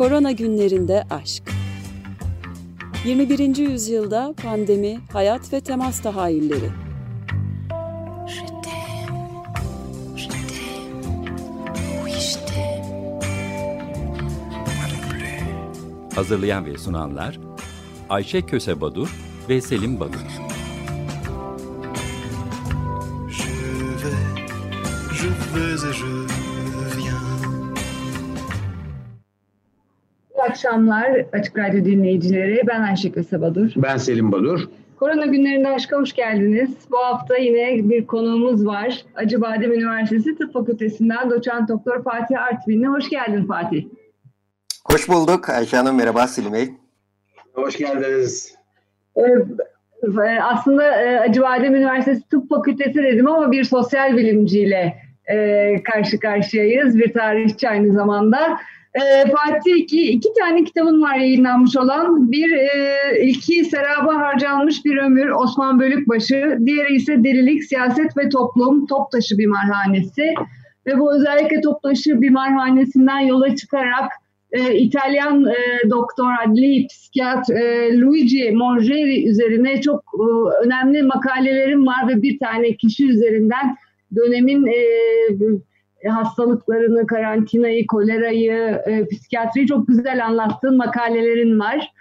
Korona günlerinde aşk. 21. yüzyılda pandemi, hayat ve temas tahayyülleri. Hazırlayan ve sunanlar Ayşe Köse Badur ve Selim Badur. Akşamlar Açık Radyo dinleyicileri. Ben Ayşe Kösebadur. Ben Selim Badur. Korona günlerinde aşka hoş geldiniz. Bu hafta yine bir konuğumuz var. Acıbadem Üniversitesi Tıp Fakültesinden doçent doktor Fatih Artvinli. Hoş geldin Fatih. Hoş bulduk Ayşe Hanım. Merhaba Selim Bey. Hoş geldiniz. Ee, aslında e, Acıbadem Üniversitesi Tıp Fakültesi dedim ama bir sosyal bilimciyle e, karşı karşıyayız. Bir tarihçi aynı zamanda. E, Fatih iki, iki tane kitabın var yayınlanmış olan. Bir e, ilki Seraba Harcanmış Bir Ömür Osman Bölükbaşı. Diğeri ise Delilik, Siyaset ve Toplum Toptaşı Bimarhanesi. Ve bu özellikle Toptaşı Bimarhanesi'nden yola çıkarak e, İtalyan e, doktor adli psikiyatr e, Luigi Mongeri üzerine çok e, önemli makalelerim var ve bir tane kişi üzerinden dönemin e, hastalıklarını, karantinayı, kolerayı, e, psikiyatriyi çok güzel anlattığın makalelerin var.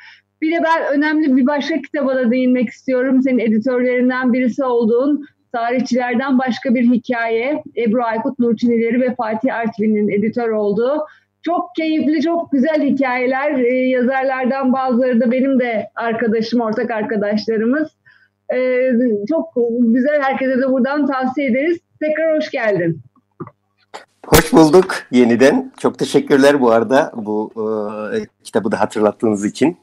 Bir de ben önemli bir başka kitaba da değinmek istiyorum. Senin editörlerinden birisi olduğun tarihçilerden başka bir hikaye. Ebru Aykut Nurçinileri ve Fatih Artvin'in editör olduğu. Çok keyifli, çok güzel hikayeler. Ee, yazarlardan bazıları da benim de arkadaşım, ortak arkadaşlarımız. Ee, çok güzel, herkese de buradan tavsiye ederiz. Tekrar hoş geldin. Hoş bulduk yeniden. Çok teşekkürler bu arada bu e, kitabı da hatırlattığınız için.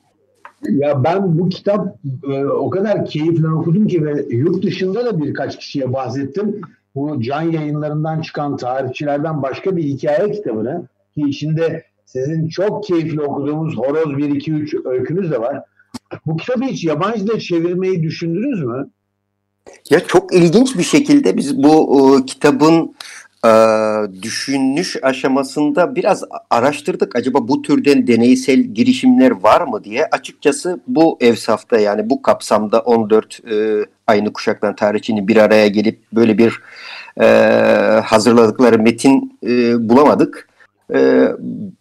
Ya ben bu kitap e, o kadar keyifle okudum ki ve yurt dışında da birkaç kişiye bahsettim. Bu can yayınlarından çıkan tarihçilerden başka bir hikaye kitabını ki içinde sizin çok keyifli okuduğumuz Horoz 1 2 3 öykünüz de var. Bu kitabı hiç yabancı da çevirmeyi düşündünüz mü? Ya çok ilginç bir şekilde biz bu o, kitabın e, düşünüş aşamasında biraz araştırdık. Acaba bu türden deneysel girişimler var mı diye. Açıkçası bu evsafta yani bu kapsamda 14 e, aynı kuşaktan tarihçinin bir araya gelip böyle bir e, hazırladıkları metin e, bulamadık. Ee,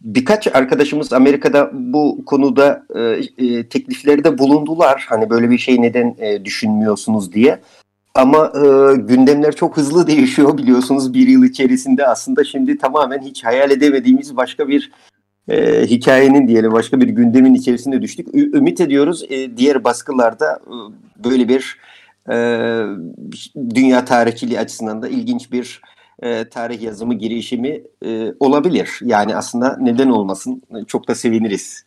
birkaç arkadaşımız Amerika'da bu konuda e, e, tekliflerde bulundular. Hani böyle bir şey neden e, düşünmüyorsunuz diye. Ama e, gündemler çok hızlı değişiyor biliyorsunuz bir yıl içerisinde aslında şimdi tamamen hiç hayal edemediğimiz başka bir e, hikayenin diyelim başka bir gündemin içerisinde düştük. Ü- ümit ediyoruz e, diğer baskılarda e, böyle bir e, dünya tarihçiliği açısından da ilginç bir e, tarih yazımı girişimi e, olabilir. Yani aslında neden olmasın çok da seviniriz.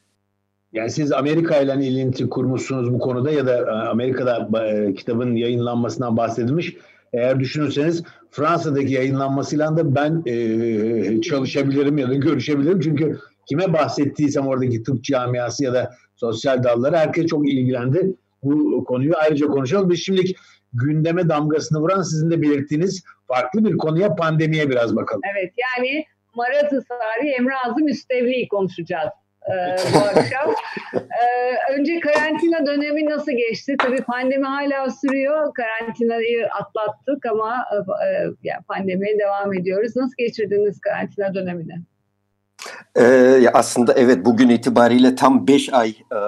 Yani siz Amerika ile ilinti kurmuşsunuz bu konuda ya da Amerika'da e, kitabın yayınlanmasından bahsedilmiş. Eğer düşünürseniz Fransa'daki yayınlanmasıyla da ben e, çalışabilirim ya da görüşebilirim. Çünkü kime bahsettiysem oradaki tıp camiası ya da sosyal dalları herkes çok ilgilendi. Bu konuyu ayrıca konuşalım. Biz şimdilik gündeme damgasını vuran sizin de belirttiğiniz farklı bir konuya pandemiye biraz bakalım. Evet yani Maraz Isari Emre Azı Müstevli'yi konuşacağız e, bu akşam. e, önce karantina dönemi nasıl geçti? Tabii pandemi hala sürüyor. Karantinayı atlattık ama e, yani pandemiye devam ediyoruz. Nasıl geçirdiniz karantina dönemini? Ee, aslında evet bugün itibariyle tam 5 ay e,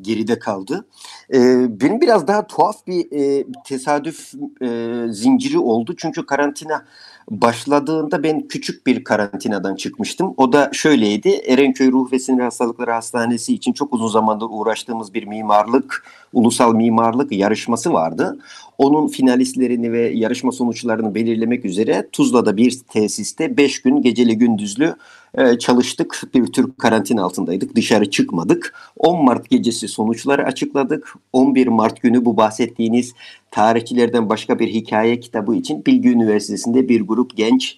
geride kaldı. E, benim biraz daha tuhaf bir e, tesadüf e, zinciri oldu. Çünkü karantina başladığında ben küçük bir karantinadan çıkmıştım. O da şöyleydi. Erenköy Ruh ve Sinir Hastalıkları Hastanesi için çok uzun zamandır uğraştığımız bir mimarlık, ulusal mimarlık yarışması vardı. Onun finalistlerini ve yarışma sonuçlarını belirlemek üzere Tuzla'da bir tesiste 5 gün geceli gündüzlü e, çalıştık. Bir tür karantina altındaydık. Dışarı çıkmadık. 10 Mart gecesi sonuçları açıkladık. 11 Mart günü bu bahsettiğiniz tarihçilerden başka bir hikaye kitabı için Bilgi Üniversitesi'nde bir grup genç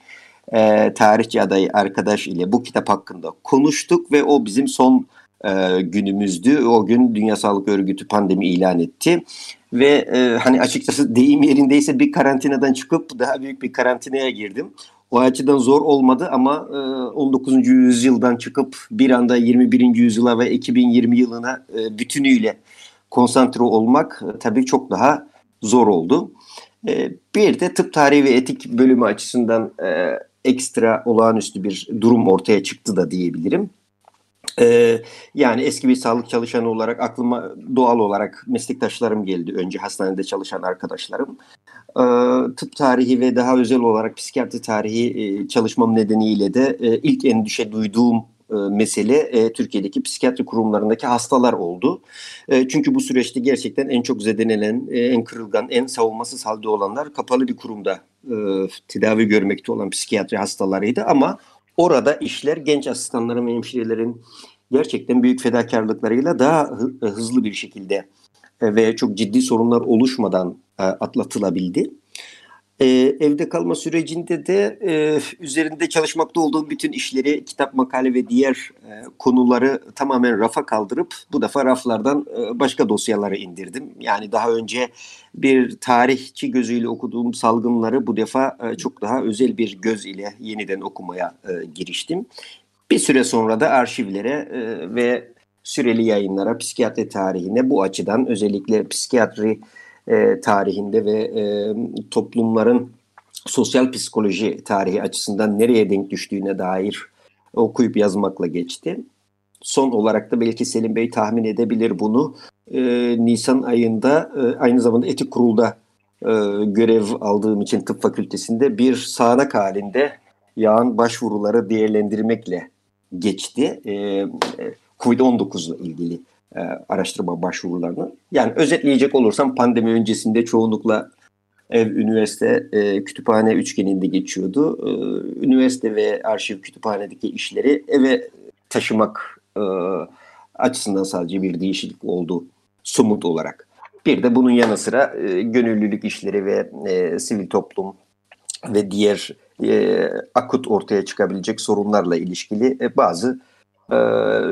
e, tarihçi adayı arkadaş ile bu kitap hakkında konuştuk ve o bizim son e, günümüzdü. O gün Dünya Sağlık Örgütü pandemi ilan etti ve e, hani açıkçası deyim yerindeyse bir karantinadan çıkıp daha büyük bir karantinaya girdim. O açıdan zor olmadı ama 19. yüzyıldan çıkıp bir anda 21. yüzyıla ve 2020 yılına bütünüyle konsantre olmak tabii çok daha zor oldu. Bir de tıp tarihi ve etik bölümü açısından ekstra olağanüstü bir durum ortaya çıktı da diyebilirim. Ee, yani eski bir sağlık çalışanı olarak aklıma doğal olarak meslektaşlarım geldi. Önce hastanede çalışan arkadaşlarım. Ee, tıp tarihi ve daha özel olarak psikiyatri tarihi e, çalışmam nedeniyle de e, ilk endişe duyduğum e, mesele e, Türkiye'deki psikiyatri kurumlarındaki hastalar oldu. E, çünkü bu süreçte gerçekten en çok zedelenen, e, en kırılgan, en savunmasız halde olanlar kapalı bir kurumda e, tedavi görmekte olan psikiyatri hastalarıydı ama orada işler genç asistanların ve hemşirelerin gerçekten büyük fedakarlıklarıyla daha hızlı bir şekilde ve çok ciddi sorunlar oluşmadan atlatılabildi. Ee, evde kalma sürecinde de e, üzerinde çalışmakta olduğum bütün işleri, kitap, makale ve diğer e, konuları tamamen rafa kaldırıp bu defa raflardan e, başka dosyaları indirdim. Yani daha önce bir tarihçi gözüyle okuduğum salgınları bu defa e, çok daha özel bir göz ile yeniden okumaya e, giriştim. Bir süre sonra da arşivlere e, ve süreli yayınlara, psikiyatri tarihine bu açıdan özellikle psikiyatri e, tarihinde ve e, toplumların sosyal psikoloji tarihi açısından nereye denk düştüğüne dair okuyup yazmakla geçti. Son olarak da belki Selim Bey tahmin edebilir bunu. E, Nisan ayında e, aynı zamanda etik kurulda e, görev aldığım için tıp fakültesinde bir sağanak halinde yağan başvuruları değerlendirmekle geçti. E, e Covid-19 ile ilgili e, araştırma başvurularını. Yani özetleyecek olursam pandemi öncesinde çoğunlukla ev, üniversite, e, kütüphane üçgeninde geçiyordu. E, üniversite ve arşiv kütüphanedeki işleri eve taşımak e, açısından sadece bir değişiklik oldu somut olarak. Bir de bunun yanı sıra e, gönüllülük işleri ve e, sivil toplum ve diğer e, akut ortaya çıkabilecek sorunlarla ilişkili e, bazı e,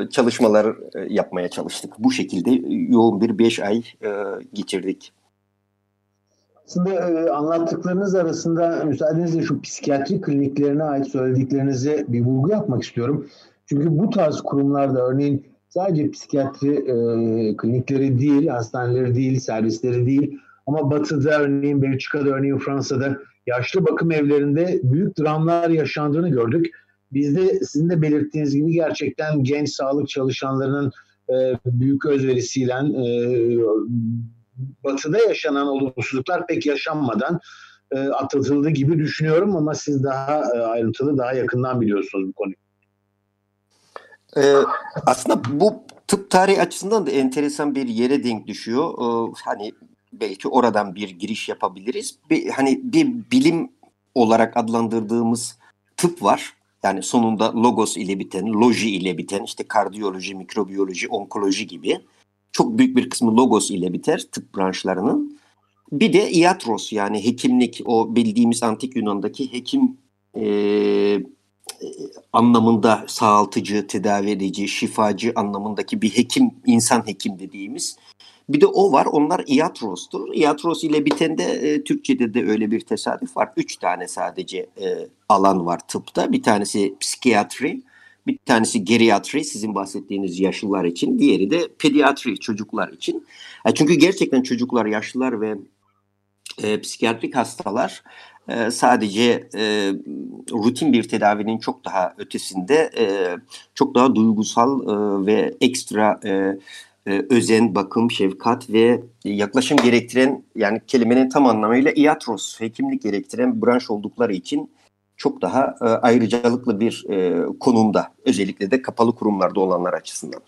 çalışmalar e, yapmaya çalıştık. Bu şekilde yoğun bir beş ay e, geçirdik. Aslında e, anlattıklarınız arasında müsaadenizle şu psikiyatri kliniklerine ait söylediklerinize bir vurgu yapmak istiyorum. Çünkü bu tarz kurumlarda örneğin sadece psikiyatri e, klinikleri değil, hastaneleri değil, servisleri değil ama Batı'da örneğin Belçika'da örneğin Fransa'da yaşlı bakım evlerinde büyük dramlar yaşandığını gördük Bizde sizin de belirttiğiniz gibi gerçekten genç sağlık çalışanlarının e, büyük özverisiyle e, batıda yaşanan olumsuzluklar pek yaşanmadan e, atlatıldı gibi düşünüyorum ama siz daha e, ayrıntılı, daha yakından biliyorsunuz bu konuyu. Ee, aslında bu tıp tarihi açısından da enteresan bir yere denk düşüyor. Ee, hani belki oradan bir giriş yapabiliriz. Bir, hani bir bilim olarak adlandırdığımız tıp var. Yani sonunda logos ile biten, loji ile biten işte kardiyoloji, mikrobiyoloji, onkoloji gibi çok büyük bir kısmı logos ile biter tıp branşlarının. Bir de iatros yani hekimlik o bildiğimiz antik Yunan'daki hekim e, anlamında sağaltıcı, tedavi edici, şifacı anlamındaki bir hekim, insan hekim dediğimiz bir de o var. Onlar iatrostur. Iatros ile biten de e, Türkçe'de de öyle bir tesadüf var. Üç tane sadece e, alan var tıpta. Bir tanesi psikiyatri, bir tanesi geriatri sizin bahsettiğiniz yaşlılar için. Diğeri de pediatri çocuklar için. E, çünkü gerçekten çocuklar, yaşlılar ve e, psikiyatrik hastalar e, sadece e, rutin bir tedavinin çok daha ötesinde e, çok daha duygusal e, ve ekstra e, e, özen, bakım, şefkat ve yaklaşım gerektiren yani kelimenin tam anlamıyla iatros, hekimlik gerektiren branş oldukları için çok daha e, ayrıcalıklı bir e, konumda. Özellikle de kapalı kurumlarda olanlar açısından.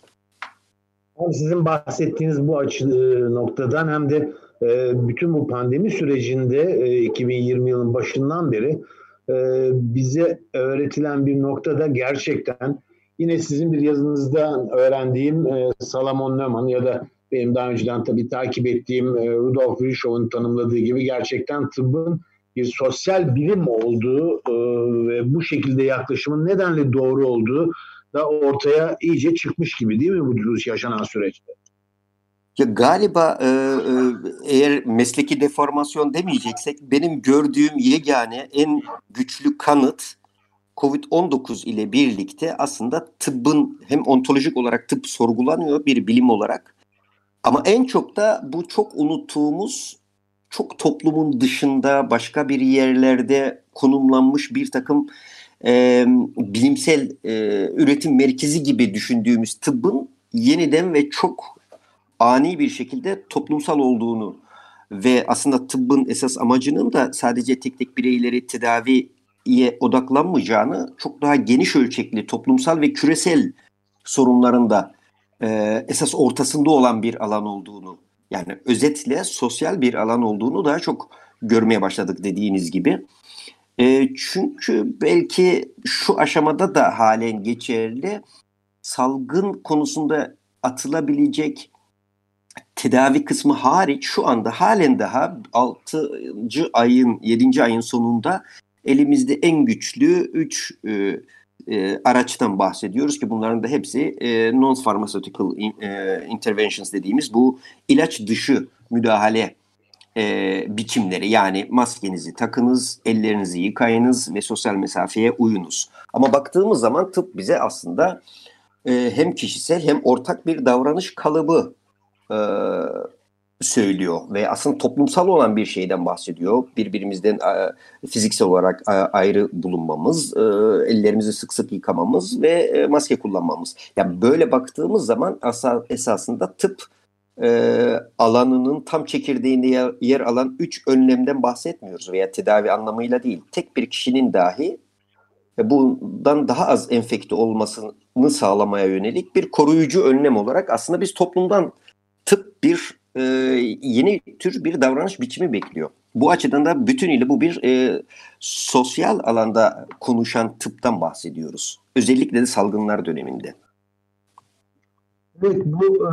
Hem sizin bahsettiğiniz bu açı e, noktadan hem de e, bütün bu pandemi sürecinde e, 2020 yılın başından beri e, bize öğretilen bir noktada gerçekten Yine sizin bir yazınızda öğrendiğim e, Salomon Neumann ya da benim daha önceden tabii takip ettiğim e, Rudolf Virchow'un tanımladığı gibi gerçekten tıbbın bir sosyal bilim olduğu e, ve bu şekilde yaklaşımın nedenle doğru olduğu da ortaya iyice çıkmış gibi değil mi bu yaşanan süreçte? Ya galiba e, e, eğer mesleki deformasyon demeyeceksek benim gördüğüm yegane en güçlü kanıt Covid-19 ile birlikte aslında tıbbın hem ontolojik olarak tıp sorgulanıyor bir bilim olarak. Ama en çok da bu çok unuttuğumuz çok toplumun dışında başka bir yerlerde konumlanmış bir takım e, bilimsel e, üretim merkezi gibi düşündüğümüz tıbbın yeniden ve çok ani bir şekilde toplumsal olduğunu ve aslında tıbbın esas amacının da sadece tek tek bireyleri tedaviye odaklanmayacağını çok daha geniş ölçekli toplumsal ve küresel sorunlarında e, esas ortasında olan bir alan olduğunu yani özetle sosyal bir alan olduğunu daha çok görmeye başladık dediğiniz gibi. E, çünkü belki şu aşamada da halen geçerli salgın konusunda atılabilecek tedavi kısmı hariç şu anda halen daha 6. ayın 7. ayın sonunda elimizde en güçlü 3 e, e, araçtan bahsediyoruz ki bunların da hepsi e, non-pharmaceutical in, e, interventions dediğimiz bu ilaç dışı müdahale e, biçimleri yani maskenizi takınız, ellerinizi yıkayınız ve sosyal mesafeye uyunuz. Ama baktığımız zaman tıp bize aslında e, hem kişisel hem ortak bir davranış kalıbı e, söylüyor ve aslında toplumsal olan bir şeyden bahsediyor. Birbirimizden e, fiziksel olarak e, ayrı bulunmamız, e, ellerimizi sık sık yıkamamız ve maske kullanmamız. Yani böyle baktığımız zaman asa, esasında tıp alanının tam çekirdeğinde yer, alan üç önlemden bahsetmiyoruz veya tedavi anlamıyla değil. Tek bir kişinin dahi bundan daha az enfekte olmasını sağlamaya yönelik bir koruyucu önlem olarak aslında biz toplumdan tıp bir e, yeni tür bir davranış biçimi bekliyor. Bu açıdan da bütünüyle bu bir e, sosyal alanda konuşan tıptan bahsediyoruz. Özellikle de salgınlar döneminde. Evet bu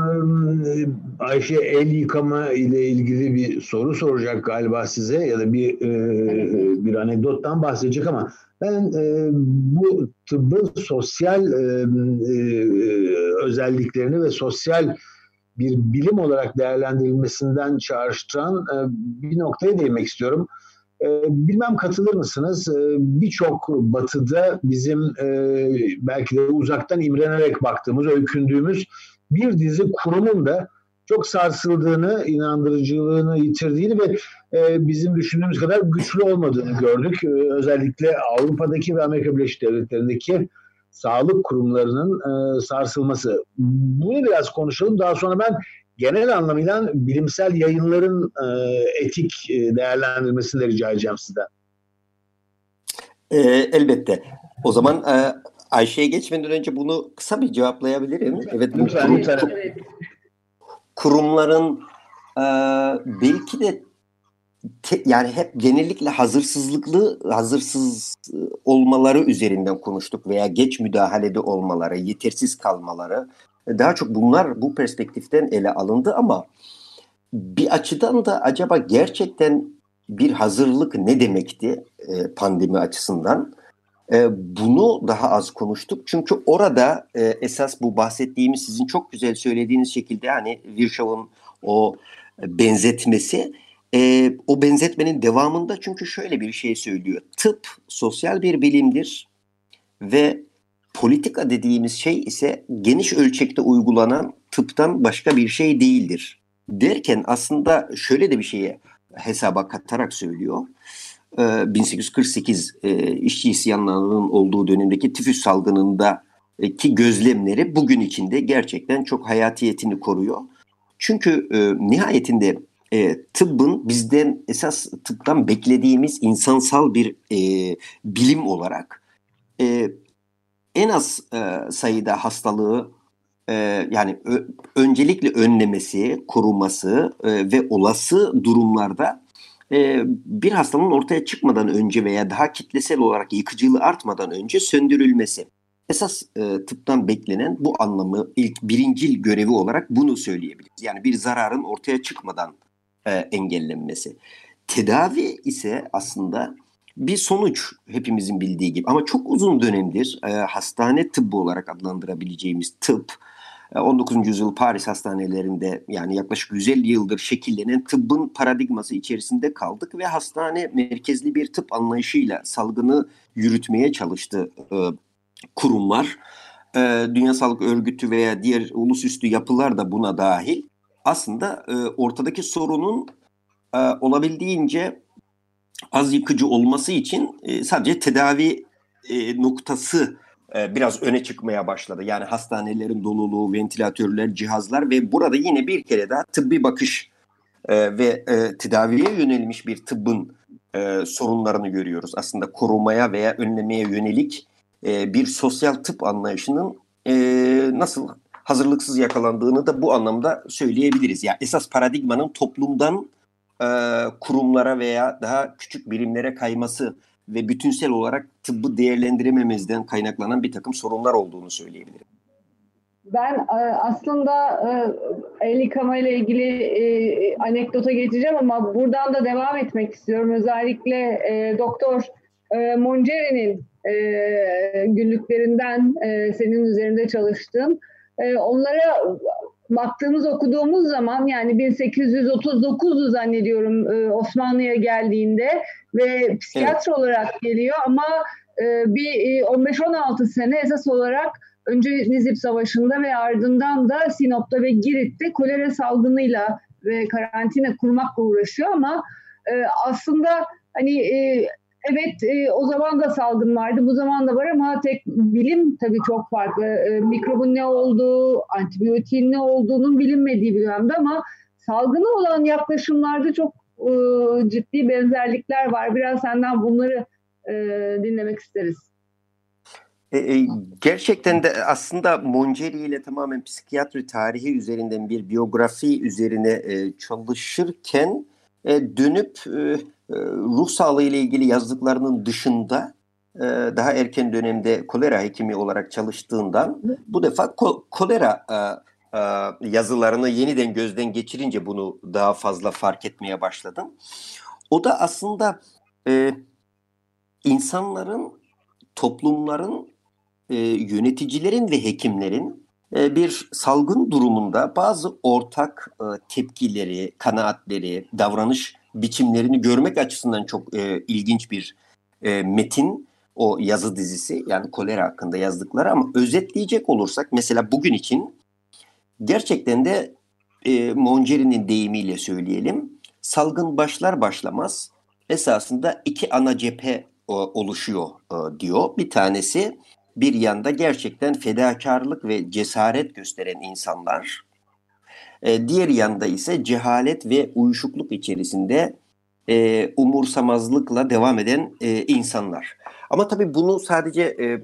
Ayşe el yıkama ile ilgili bir soru soracak galiba size ya da bir bir anekdottan bahsedecek ama ben bu tıbbın sosyal özelliklerini ve sosyal bir bilim olarak değerlendirilmesinden çağrıştıran bir noktaya değinmek istiyorum. Bilmem katılır mısınız? Birçok batıda bizim belki de uzaktan imrenerek baktığımız, öykündüğümüz bir dizi kurumun da çok sarsıldığını, inandırıcılığını yitirdiğini ve e, bizim düşündüğümüz kadar güçlü olmadığını gördük. E, özellikle Avrupa'daki ve Amerika Birleşik Devletleri'ndeki sağlık kurumlarının e, sarsılması. Bunu biraz konuşalım. Daha sonra ben genel anlamıyla bilimsel yayınların e, etik e, değerlendirmesini de rica edeceğim sizden. E, elbette. O zaman e, Ayşe'ye geçmeden önce bunu kısa bir cevaplayabilirim. Evet, bu kurum, kurumların e, belki de te, yani hep genellikle hazırsızlıklı, hazırsız olmaları üzerinden konuştuk veya geç müdahalede olmaları, yetersiz kalmaları. Daha çok bunlar bu perspektiften ele alındı ama bir açıdan da acaba gerçekten bir hazırlık ne demekti e, pandemi açısından? E, bunu daha az konuştuk. Çünkü orada e, esas bu bahsettiğimiz sizin çok güzel söylediğiniz şekilde hani Virchow'un o benzetmesi e, o benzetmenin devamında çünkü şöyle bir şey söylüyor. Tıp sosyal bir bilimdir ve politika dediğimiz şey ise geniş ölçekte uygulanan tıptan başka bir şey değildir. Derken aslında şöyle de bir şeye hesaba katarak söylüyor. 1848 e, işçi isyanlarının olduğu dönemdeki tifüs salgınında ki gözlemleri bugün içinde gerçekten çok hayatiyetini koruyor. Çünkü e, nihayetinde e, tıbbın bizden esas tıptan beklediğimiz insansal bir e, bilim olarak e, en az e, sayıda hastalığı e, yani ö, öncelikle önlemesi, koruması e, ve olası durumlarda e, bir hastalığın ortaya çıkmadan önce veya daha kitlesel olarak yıkıcılığı artmadan önce söndürülmesi. Esas e, tıptan beklenen bu anlamı ilk birincil görevi olarak bunu söyleyebiliriz. Yani bir zararın ortaya çıkmadan e, engellenmesi. Tedavi ise aslında bir sonuç hepimizin bildiği gibi ama çok uzun dönemdir e, hastane tıbbı olarak adlandırabileceğimiz tıp 19. E, yüzyıl Paris hastanelerinde yani yaklaşık 150 yıldır şekillenen tıbbın paradigması içerisinde kaldık ve hastane merkezli bir tıp anlayışıyla salgını yürütmeye çalıştı e, kurumlar. E, Dünya Sağlık Örgütü veya diğer ulusüstü yapılar da buna dahil. Aslında e, ortadaki sorunun e, olabildiğince az yıkıcı olması için e, sadece tedavi e, noktası e, biraz öne çıkmaya başladı. Yani hastanelerin doluluğu, ventilatörler, cihazlar ve burada yine bir kere daha tıbbi bakış e, ve e, tedaviye yönelmiş bir tıbbın e, sorunlarını görüyoruz. Aslında korumaya veya önlemeye yönelik e, bir sosyal tıp anlayışının e, nasıl hazırlıksız yakalandığını da bu anlamda söyleyebiliriz. Yani esas paradigmanın toplumdan e, kurumlara veya daha küçük birimlere kayması ve bütünsel olarak tıbbı değerlendirememezden kaynaklanan bir takım sorunlar olduğunu söyleyebilirim. Ben e, aslında e, el yıkama ile ilgili e, anekdota geçeceğim ama buradan da devam etmek istiyorum. Özellikle Doktor Monceri'nin günlüklerinden senin üzerinde çalıştığın onlara baktığımız okuduğumuz zaman yani 1839'u zannediyorum Osmanlı'ya geldiğinde ve psikiyatr evet. olarak geliyor ama bir 15-16 sene esas olarak önce Nizip Savaşı'nda ve ardından da Sinop'ta ve Girit'te kolera salgınıyla ve karantina kurmakla uğraşıyor ama e, aslında hani e, evet e, o zaman da salgın vardı bu zaman da var ama tek bilim tabii çok farklı. E, mikrobun ne olduğu, antibiyotiğin ne olduğunun bilinmediği bir dönemde ama salgını olan yaklaşımlarda çok e, ciddi benzerlikler var. Biraz senden bunları e, dinlemek isteriz. E, e, gerçekten de aslında Mongeri ile tamamen psikiyatri tarihi üzerinden bir biyografi üzerine e, çalışırken e, dönüp e, ruh sağlığı ile ilgili yazdıklarının dışında e, daha erken dönemde kolera hekimi olarak çalıştığından bu defa ko- kolera e, e, yazılarını yeniden gözden geçirince bunu daha fazla fark etmeye başladım. O da aslında insanların, toplumların yöneticilerin ve hekimlerin bir salgın durumunda bazı ortak tepkileri, kanaatleri, davranış biçimlerini görmek açısından çok e, ilginç bir e, metin o yazı dizisi yani kolera hakkında yazdıkları ama özetleyecek olursak mesela bugün için gerçekten de e, Monceri'nin deyimiyle söyleyelim salgın başlar başlamaz esasında iki ana cephe e, oluşuyor e, diyor. Bir tanesi bir yanda gerçekten fedakarlık ve cesaret gösteren insanlar, e, diğer yanda ise cehalet ve uyuşukluk içerisinde e, umursamazlıkla devam eden e, insanlar. Ama tabii bunu sadece e,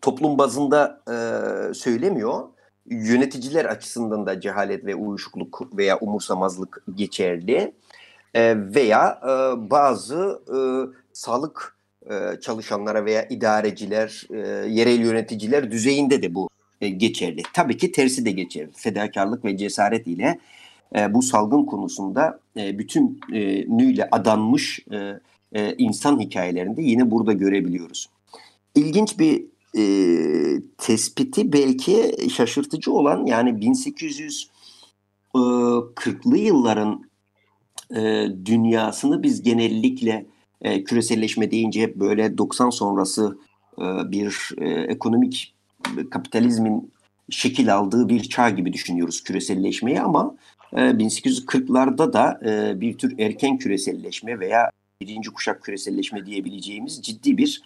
toplum bazında e, söylemiyor. Yöneticiler açısından da cehalet ve uyuşukluk veya umursamazlık geçerli. E, veya e, bazı e, sağlık e, çalışanlara veya idareciler, e, yerel yöneticiler düzeyinde de bu e, geçerli. Tabii ki tersi de geçerli. Fedakarlık ve cesaret ile bu salgın konusunda bütünüyle adanmış insan hikayelerinde yine burada görebiliyoruz. İlginç bir e, tespiti belki şaşırtıcı olan yani 1840'lı yılların e, dünyasını biz genellikle e, küreselleşme deyince böyle 90 sonrası e, bir e, ekonomik kapitalizmin şekil aldığı bir çağ gibi düşünüyoruz küreselleşmeyi ama e, 1840'larda da e, bir tür erken küreselleşme veya birinci kuşak küreselleşme diyebileceğimiz ciddi bir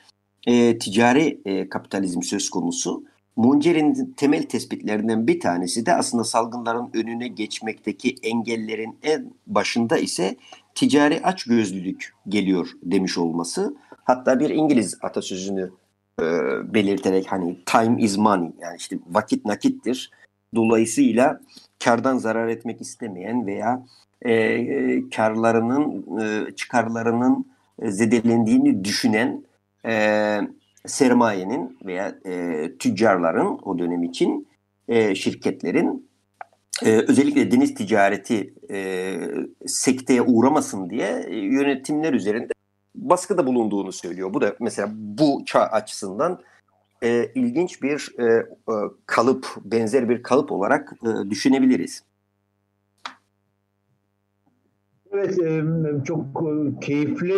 e, ticari e, kapitalizm söz konusu. Muncer'in temel tespitlerinden bir tanesi de aslında salgınların önüne geçmekteki engellerin en başında ise ticari açgözlülük geliyor demiş olması. Hatta bir İngiliz atasözünü e, belirterek hani time is money yani işte vakit nakittir. Dolayısıyla kardan zarar etmek istemeyen veya e, e karlarının e, çıkarlarının zedelendiğini düşünen e, sermayenin veya e, tüccarların o dönem için e, şirketlerin e, özellikle deniz ticareti e, sekteye uğramasın diye e, yönetimler üzerinde baskıda bulunduğunu söylüyor. Bu da mesela bu çağ açısından e, ilginç bir e, e, kalıp, benzer bir kalıp olarak e, düşünebiliriz. Evet, çok keyifli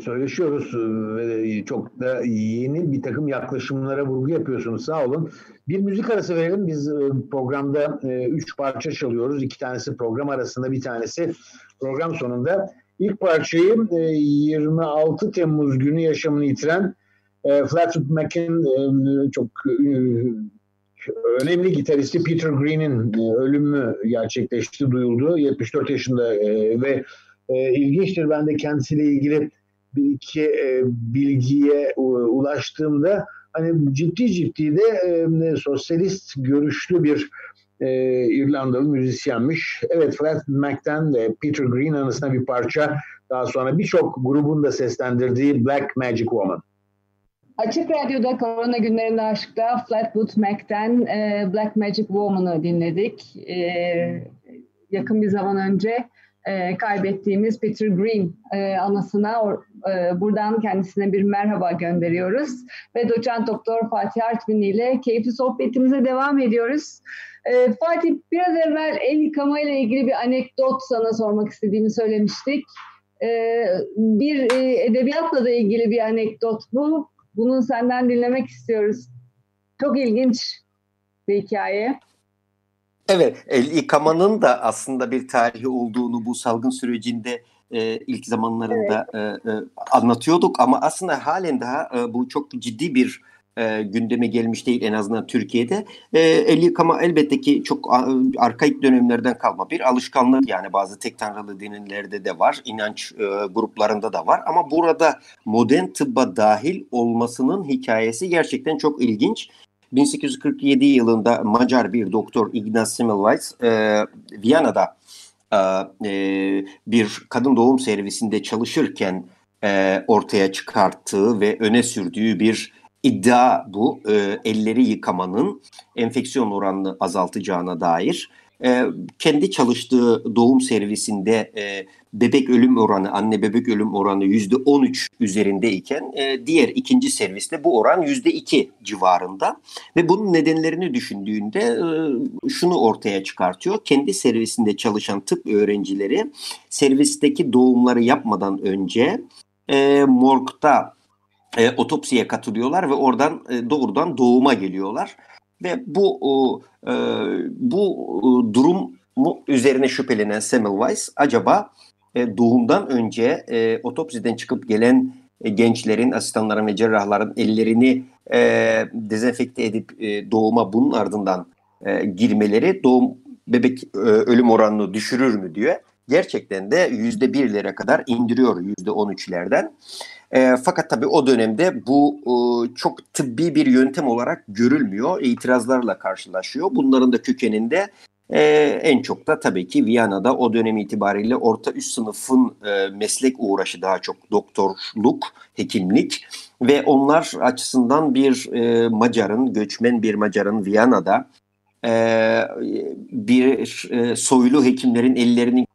söyleşiyoruz ve çok da yeni bir takım yaklaşımlara vurgu yapıyorsunuz. Sağ olun. Bir müzik arası verelim. Biz programda üç parça çalıyoruz. İki tanesi program arasında, bir tanesi program sonunda. İlk parçayı 26 Temmuz günü yaşamını yitiren Flatwood Mac'in çok önemli gitaristi Peter Green'in e, ölümü gerçekleşti, duyuldu. 74 yaşında e, ve e, ilginçtir ben de kendisiyle ilgili bir iki bilgiye ulaştığımda hani ciddi ciddi de sosyalist görüşlü bir İrlandalı müzisyenmiş. Evet Flat Mac'ten de Peter Green anısına bir parça daha sonra birçok grubun da seslendirdiği Black Magic Woman. Açık Radyo'da Korona Günlerinde Aşk'ta Flatwood Mac'ten e, Black Magic Woman'ı dinledik. E, yakın bir zaman önce e, kaybettiğimiz Peter Green e, anısına or, e, buradan kendisine bir merhaba gönderiyoruz. Ve doçent doktor Fatih Artvin ile keyifli sohbetimize devam ediyoruz. E, Fatih biraz evvel el yıkama ile ilgili bir anekdot sana sormak istediğimi söylemiştik. E, bir e, edebiyatla da ilgili bir anekdot bu. Bunu senden dinlemek istiyoruz. Çok ilginç bir hikaye. Evet, el yıkamanın da aslında bir tarihi olduğunu bu salgın sürecinde e, ilk zamanlarında evet. e, e, anlatıyorduk ama aslında halen daha e, bu çok ciddi bir e, gündeme gelmiş değil en azından Türkiye'de. E, el yıkama elbette ki çok arkaik dönemlerden kalma bir alışkanlık yani bazı tek tanrılı dinlerde de var, inanç e, gruplarında da var ama burada modern tıbba dahil olmasının hikayesi gerçekten çok ilginç. 1847 yılında Macar bir doktor Ignaz Semmelweis e, Viyana'da e, e, bir kadın doğum servisinde çalışırken e, ortaya çıkarttığı ve öne sürdüğü bir iddia bu. E, elleri yıkamanın enfeksiyon oranını azaltacağına dair. E, kendi çalıştığı doğum servisinde e, bebek ölüm oranı, anne bebek ölüm oranı yüzde 13 üzerindeyken e, diğer ikinci serviste bu oran yüzde 2 civarında. Ve bunun nedenlerini düşündüğünde e, şunu ortaya çıkartıyor. Kendi servisinde çalışan tıp öğrencileri servisteki doğumları yapmadan önce e, morgda e, otopsiye katılıyorlar ve oradan e, doğrudan doğuma geliyorlar ve bu e, bu durum üzerine şüphelenen Semmelweis acaba e, doğumdan önce e, otopsiden çıkıp gelen e, gençlerin, asistanların ve cerrahların ellerini e, dezenfekte edip e, doğuma bunun ardından e, girmeleri doğum bebek e, ölüm oranını düşürür mü diyor. Gerçekten de yüzde birlere kadar indiriyor yüzde on üçlerden. E, fakat tabii o dönemde bu e, çok tıbbi bir yöntem olarak görülmüyor. İtirazlarla karşılaşıyor. Bunların da kökeninde e, en çok da tabii ki Viyana'da o dönem itibariyle orta üst sınıfın e, meslek uğraşı daha çok doktorluk, hekimlik ve onlar açısından bir e, Macar'ın, göçmen bir Macar'ın Viyana'da e, bir e, soylu hekimlerin ellerinin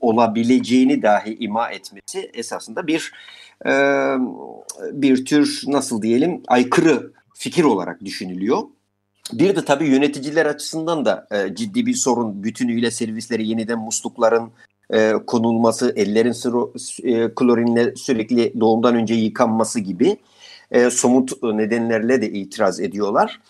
olabileceğini dahi ima etmesi esasında bir bir tür nasıl diyelim aykırı fikir olarak düşünülüyor. Bir de tabii yöneticiler açısından da e, ciddi bir sorun bütünüyle servisleri yeniden muslukların e, konulması, ellerin sıro, e, klorinle sürekli doğumdan önce yıkanması gibi e, somut nedenlerle de itiraz ediyorlar.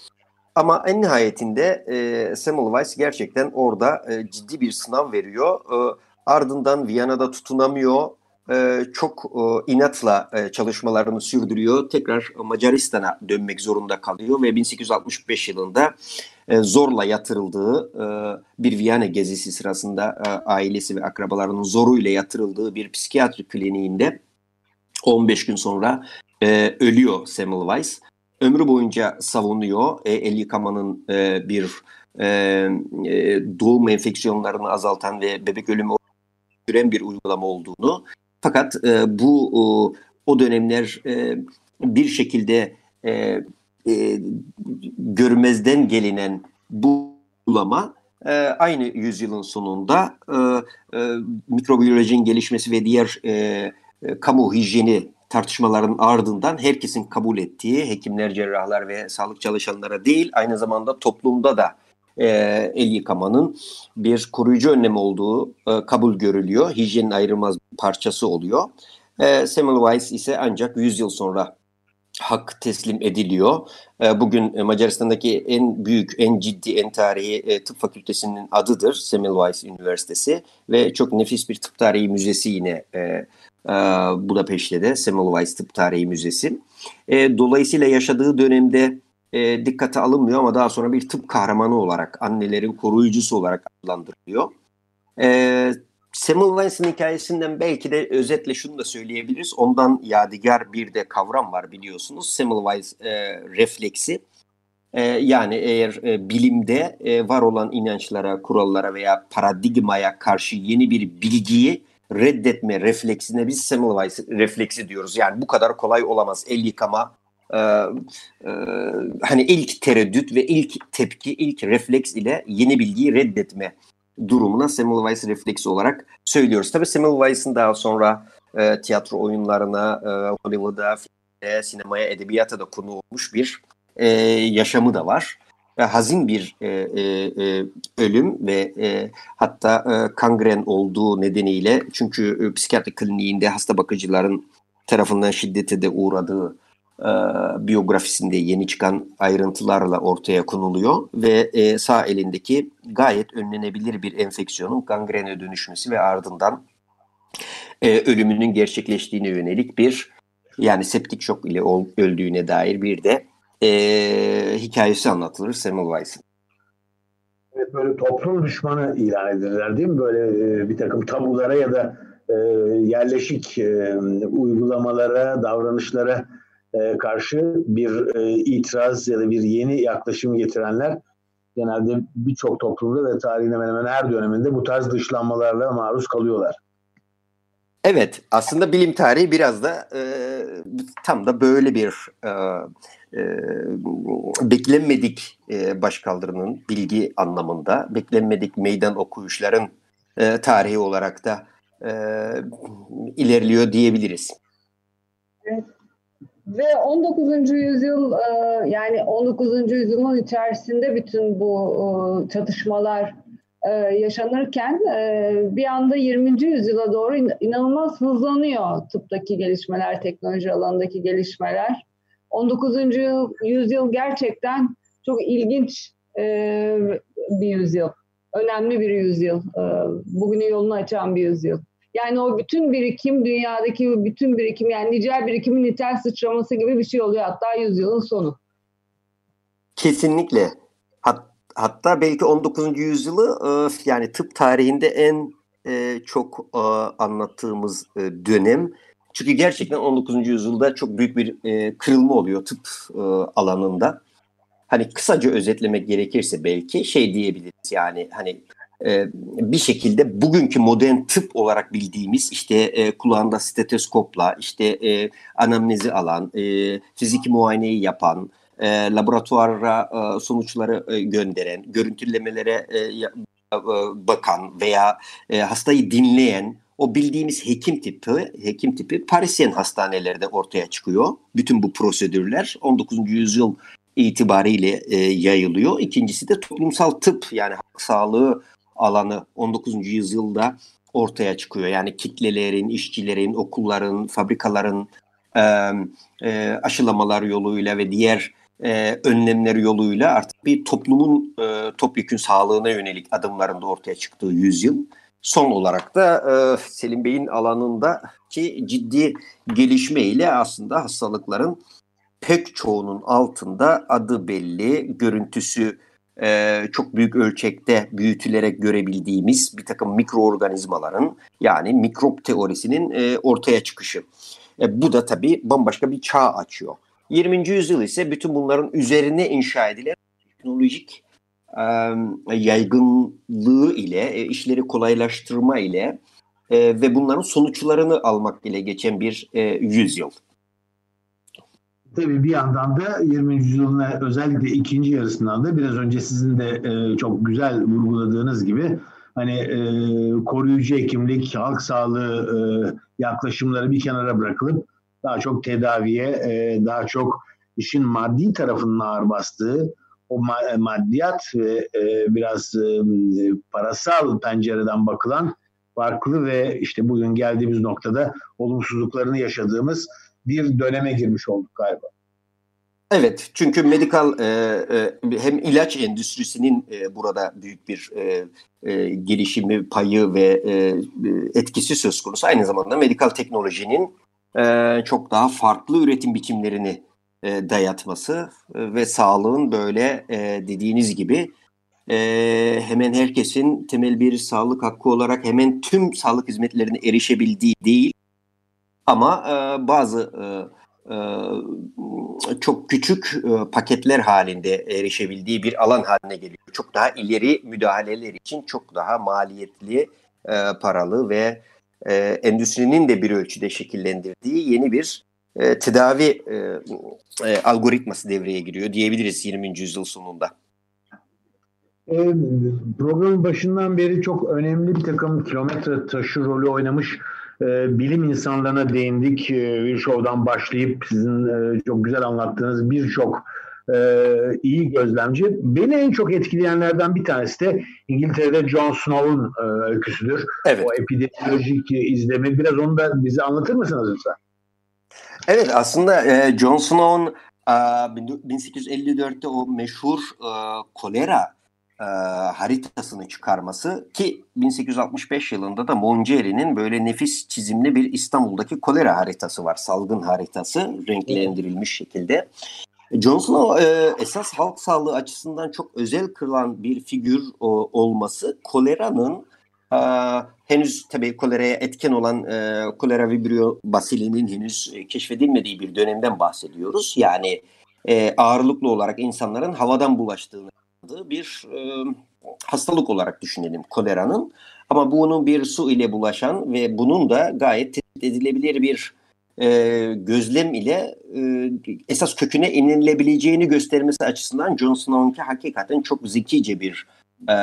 Ama en nihayetinde e, Semmelweis gerçekten orada e, ciddi bir sınav veriyor. E, ardından Viyana'da tutunamıyor e, çok e, inatla e, çalışmalarını sürdürüyor. Tekrar Macaristan'a dönmek zorunda kalıyor ve 1865 yılında e, zorla yatırıldığı bir Viyana gezisi sırasında ailesi ve akrabalarının zoruyla yatırıldığı bir psikiyatri kliniğinde 15 gün sonra ölüyor Semmelweis. Ömrü boyunca savunuyor el yıkamanın bir doğum enfeksiyonlarını azaltan ve bebek ölümü süren bir uygulama olduğunu fakat e, bu o, o dönemler e, bir şekilde e, e, görmezden gelinen bu uygulama e, aynı yüzyılın sonunda e, e, mikrobiyolojinin gelişmesi ve diğer e, e, kamu hijyeni tartışmaların ardından herkesin kabul ettiği hekimler, cerrahlar ve sağlık çalışanlara değil aynı zamanda toplumda da e, el yıkamanın bir koruyucu önlem olduğu e, kabul görülüyor. Hijyenin ayrılmaz bir parçası oluyor. E, Semmelweis ise ancak 100 yıl sonra hak teslim ediliyor. E, bugün e, Macaristan'daki en büyük, en ciddi, en tarihi e, tıp fakültesinin adıdır Semmelweis Üniversitesi ve çok nefis bir tıp tarihi müzesi yine Budapeşte de Semmelweis Tıp Tarihi Müzesi. Dolayısıyla yaşadığı dönemde dikkate alınmıyor ama daha sonra bir tıp kahramanı olarak, annelerin koruyucusu olarak adlandırılıyor. Semmelweis'in hikayesinden belki de özetle şunu da söyleyebiliriz. Ondan yadigar bir de kavram var biliyorsunuz. Semmelweis e, refleksi. E, yani eğer e, bilimde e, var olan inançlara, kurallara veya paradigmaya karşı yeni bir bilgiyi reddetme refleksine biz Semmelweis refleksi diyoruz. Yani bu kadar kolay olamaz. El yıkama, e, e, hani ilk tereddüt ve ilk tepki, ilk refleks ile yeni bilgiyi reddetme durumuna Semmelweis refleksi olarak söylüyoruz. Tabii Semmelweis'in daha sonra e, tiyatro oyunlarına, e, Hollywood'a, filmde, sinemaya, edebiyata da konu olmuş bir e, yaşamı da var. E, hazin bir e, e, e, ölüm ve e, hatta e, kangren olduğu nedeniyle çünkü e, psikiyatri kliniğinde hasta bakıcıların tarafından şiddete de uğradığı e, biyografisinde yeni çıkan ayrıntılarla ortaya konuluyor ve e, sağ elindeki gayet önlenebilir bir enfeksiyonun gangrene dönüşmesi ve ardından e, ölümünün gerçekleştiğine yönelik bir yani septik şok ile öldüğüne dair bir de e, hikayesi anlatılır Semmelweis'in. Evet, böyle toplum düşmanı ilan edilirler değil mi? Böyle e, bir takım tabulara ya da e, yerleşik e, uygulamalara, davranışlara e, karşı bir e, itiraz ya da bir yeni yaklaşım getirenler genelde birçok toplumda ve tarihin hemen hemen her döneminde bu tarz dışlanmalarla maruz kalıyorlar. Evet, aslında bilim tarihi biraz da e, tam da böyle bir e, e, beklenmedik e, başkaldırının bilgi anlamında, beklenmedik meydan okuyuşların e, tarihi olarak da e, ilerliyor diyebiliriz. Evet. Ve 19. yüzyıl e, yani 19. yüzyılın içerisinde bütün bu e, çatışmalar e, yaşanırken bir anda 20. yüzyıla doğru inanılmaz hızlanıyor tıptaki gelişmeler, teknoloji alanındaki gelişmeler. 19. yüzyıl gerçekten çok ilginç bir yüzyıl. Önemli bir yüzyıl. Bugünün yolunu açan bir yüzyıl. Yani o bütün birikim dünyadaki bütün birikim yani nicel birikimin nitel sıçraması gibi bir şey oluyor hatta yüzyılın sonu. Kesinlikle. Hat, hatta belki 19. yüzyılı e, yani tıp tarihinde en e, çok e, anlattığımız dönem. Çünkü gerçekten 19. yüzyılda çok büyük bir kırılma oluyor tıp alanında. Hani kısaca özetlemek gerekirse belki şey diyebiliriz yani hani e, bir şekilde bugünkü modern tıp olarak bildiğimiz işte e, kulağında stetoskopla işte e, anamnezi alan, e, fiziki muayeneyi yapan, e, laboratuvara e, sonuçları e, gönderen, görüntülemelere e, e, bakan veya e, hastayı dinleyen o bildiğimiz hekim tipi, hekim tipi Parisyen hastanelerde ortaya çıkıyor. Bütün bu prosedürler 19. yüzyıl itibariyle e, yayılıyor. İkincisi de toplumsal tıp yani sağlığı alanı 19. yüzyılda ortaya çıkıyor. Yani kitlelerin, işçilerin, okulların, fabrikaların e, e, aşılamalar yoluyla ve diğer e, önlemler yoluyla artık bir toplumun e, topyekün sağlığına yönelik adımlarında ortaya çıktığı yüzyıl. Son olarak da e, Selim Bey'in alanındaki ciddi gelişme ile aslında hastalıkların pek çoğunun altında adı belli, görüntüsü e, çok büyük ölçekte büyütülerek görebildiğimiz bir takım mikroorganizmaların yani mikrop teorisinin e, ortaya çıkışı. E, bu da tabii bambaşka bir çağ açıyor. 20. yüzyıl ise bütün bunların üzerine inşa edilen teknolojik e, yaygınlığı ile, e, işleri kolaylaştırma ile e, ve bunların sonuçlarını almak ile geçen bir e, yüzyıl. Tabii bir yandan da 20. yüzyılın özellikle ikinci yarısından da biraz önce sizin de e, çok güzel vurguladığınız gibi hani e, koruyucu hekimlik, halk sağlığı e, yaklaşımları bir kenara bırakılıp daha çok tedaviye, e, daha çok işin maddi tarafının ağır bastığı o maddiyat ve e, biraz e, parasal pencereden bakılan farklı ve işte bugün geldiğimiz noktada olumsuzluklarını yaşadığımız bir döneme girmiş olduk galiba. Evet çünkü medikal e, e, hem ilaç endüstrisinin e, burada büyük bir e, e, gelişimi payı ve e, etkisi söz konusu. Aynı zamanda medikal teknolojinin e, çok daha farklı üretim biçimlerini e, dayatması e, ve sağlığın böyle e, dediğiniz gibi e, hemen herkesin temel bir sağlık hakkı olarak hemen tüm sağlık hizmetlerine erişebildiği değil ama e, bazı e, e, çok küçük e, paketler halinde erişebildiği bir alan haline geliyor. Çok daha ileri müdahaleler için çok daha maliyetli, e, paralı ve e, endüstrinin de bir ölçüde şekillendirdiği yeni bir e, tedavi e, e, algoritması devreye giriyor diyebiliriz 20. yüzyıl sonunda. E, programın başından beri çok önemli bir takım kilometre taşı rolü oynamış e, bilim insanlarına değindik. E, bir şovdan başlayıp sizin e, çok güzel anlattığınız birçok e, iyi gözlemci. Beni en çok etkileyenlerden bir tanesi de İngiltere'de John Snow'un e, öyküsüdür. Evet. O epidemiolojik izlemi. Biraz onu da bize anlatır mısınız lütfen? Evet aslında e, John Snow'un e, 1854'te o meşhur e, kolera e, haritasını çıkarması ki 1865 yılında da Monceri'nin böyle nefis çizimli bir İstanbul'daki kolera haritası var. Salgın haritası renklendirilmiş şekilde. John Snow e, esas halk sağlığı açısından çok özel kılan bir figür o, olması koleranın e, henüz tabii koleraya etken olan e, kolera vibrio basilinin henüz e, keşfedilmediği bir dönemden bahsediyoruz. Yani e, ağırlıklı olarak insanların havadan bulaştığını bir e, hastalık olarak düşünelim koleranın. Ama bunun bir su ile bulaşan ve bunun da gayet tespit edilebilir bir e, gözlem ile e, esas köküne inilebileceğini göstermesi açısından John Snow'unki hakikaten çok zekice bir e,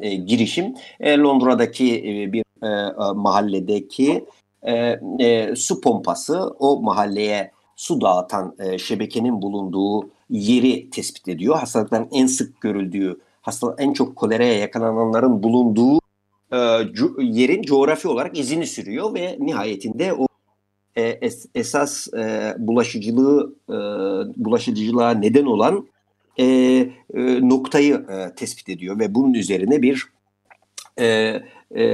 e, girişim. E, Londra'daki e, bir e, e, mahalledeki e, e, su pompası o mahalleye su dağıtan e, şebekenin bulunduğu yeri tespit ediyor. Hastalıkların en sık görüldüğü, hastalık en çok koleraya yakalananların bulunduğu e, co- yerin coğrafi olarak izini sürüyor ve nihayetinde o e, es, esas e, bulaşıcılığı e, bulaşıcılığa neden olan e, e, noktayı e, tespit ediyor ve bunun üzerine bir e, e,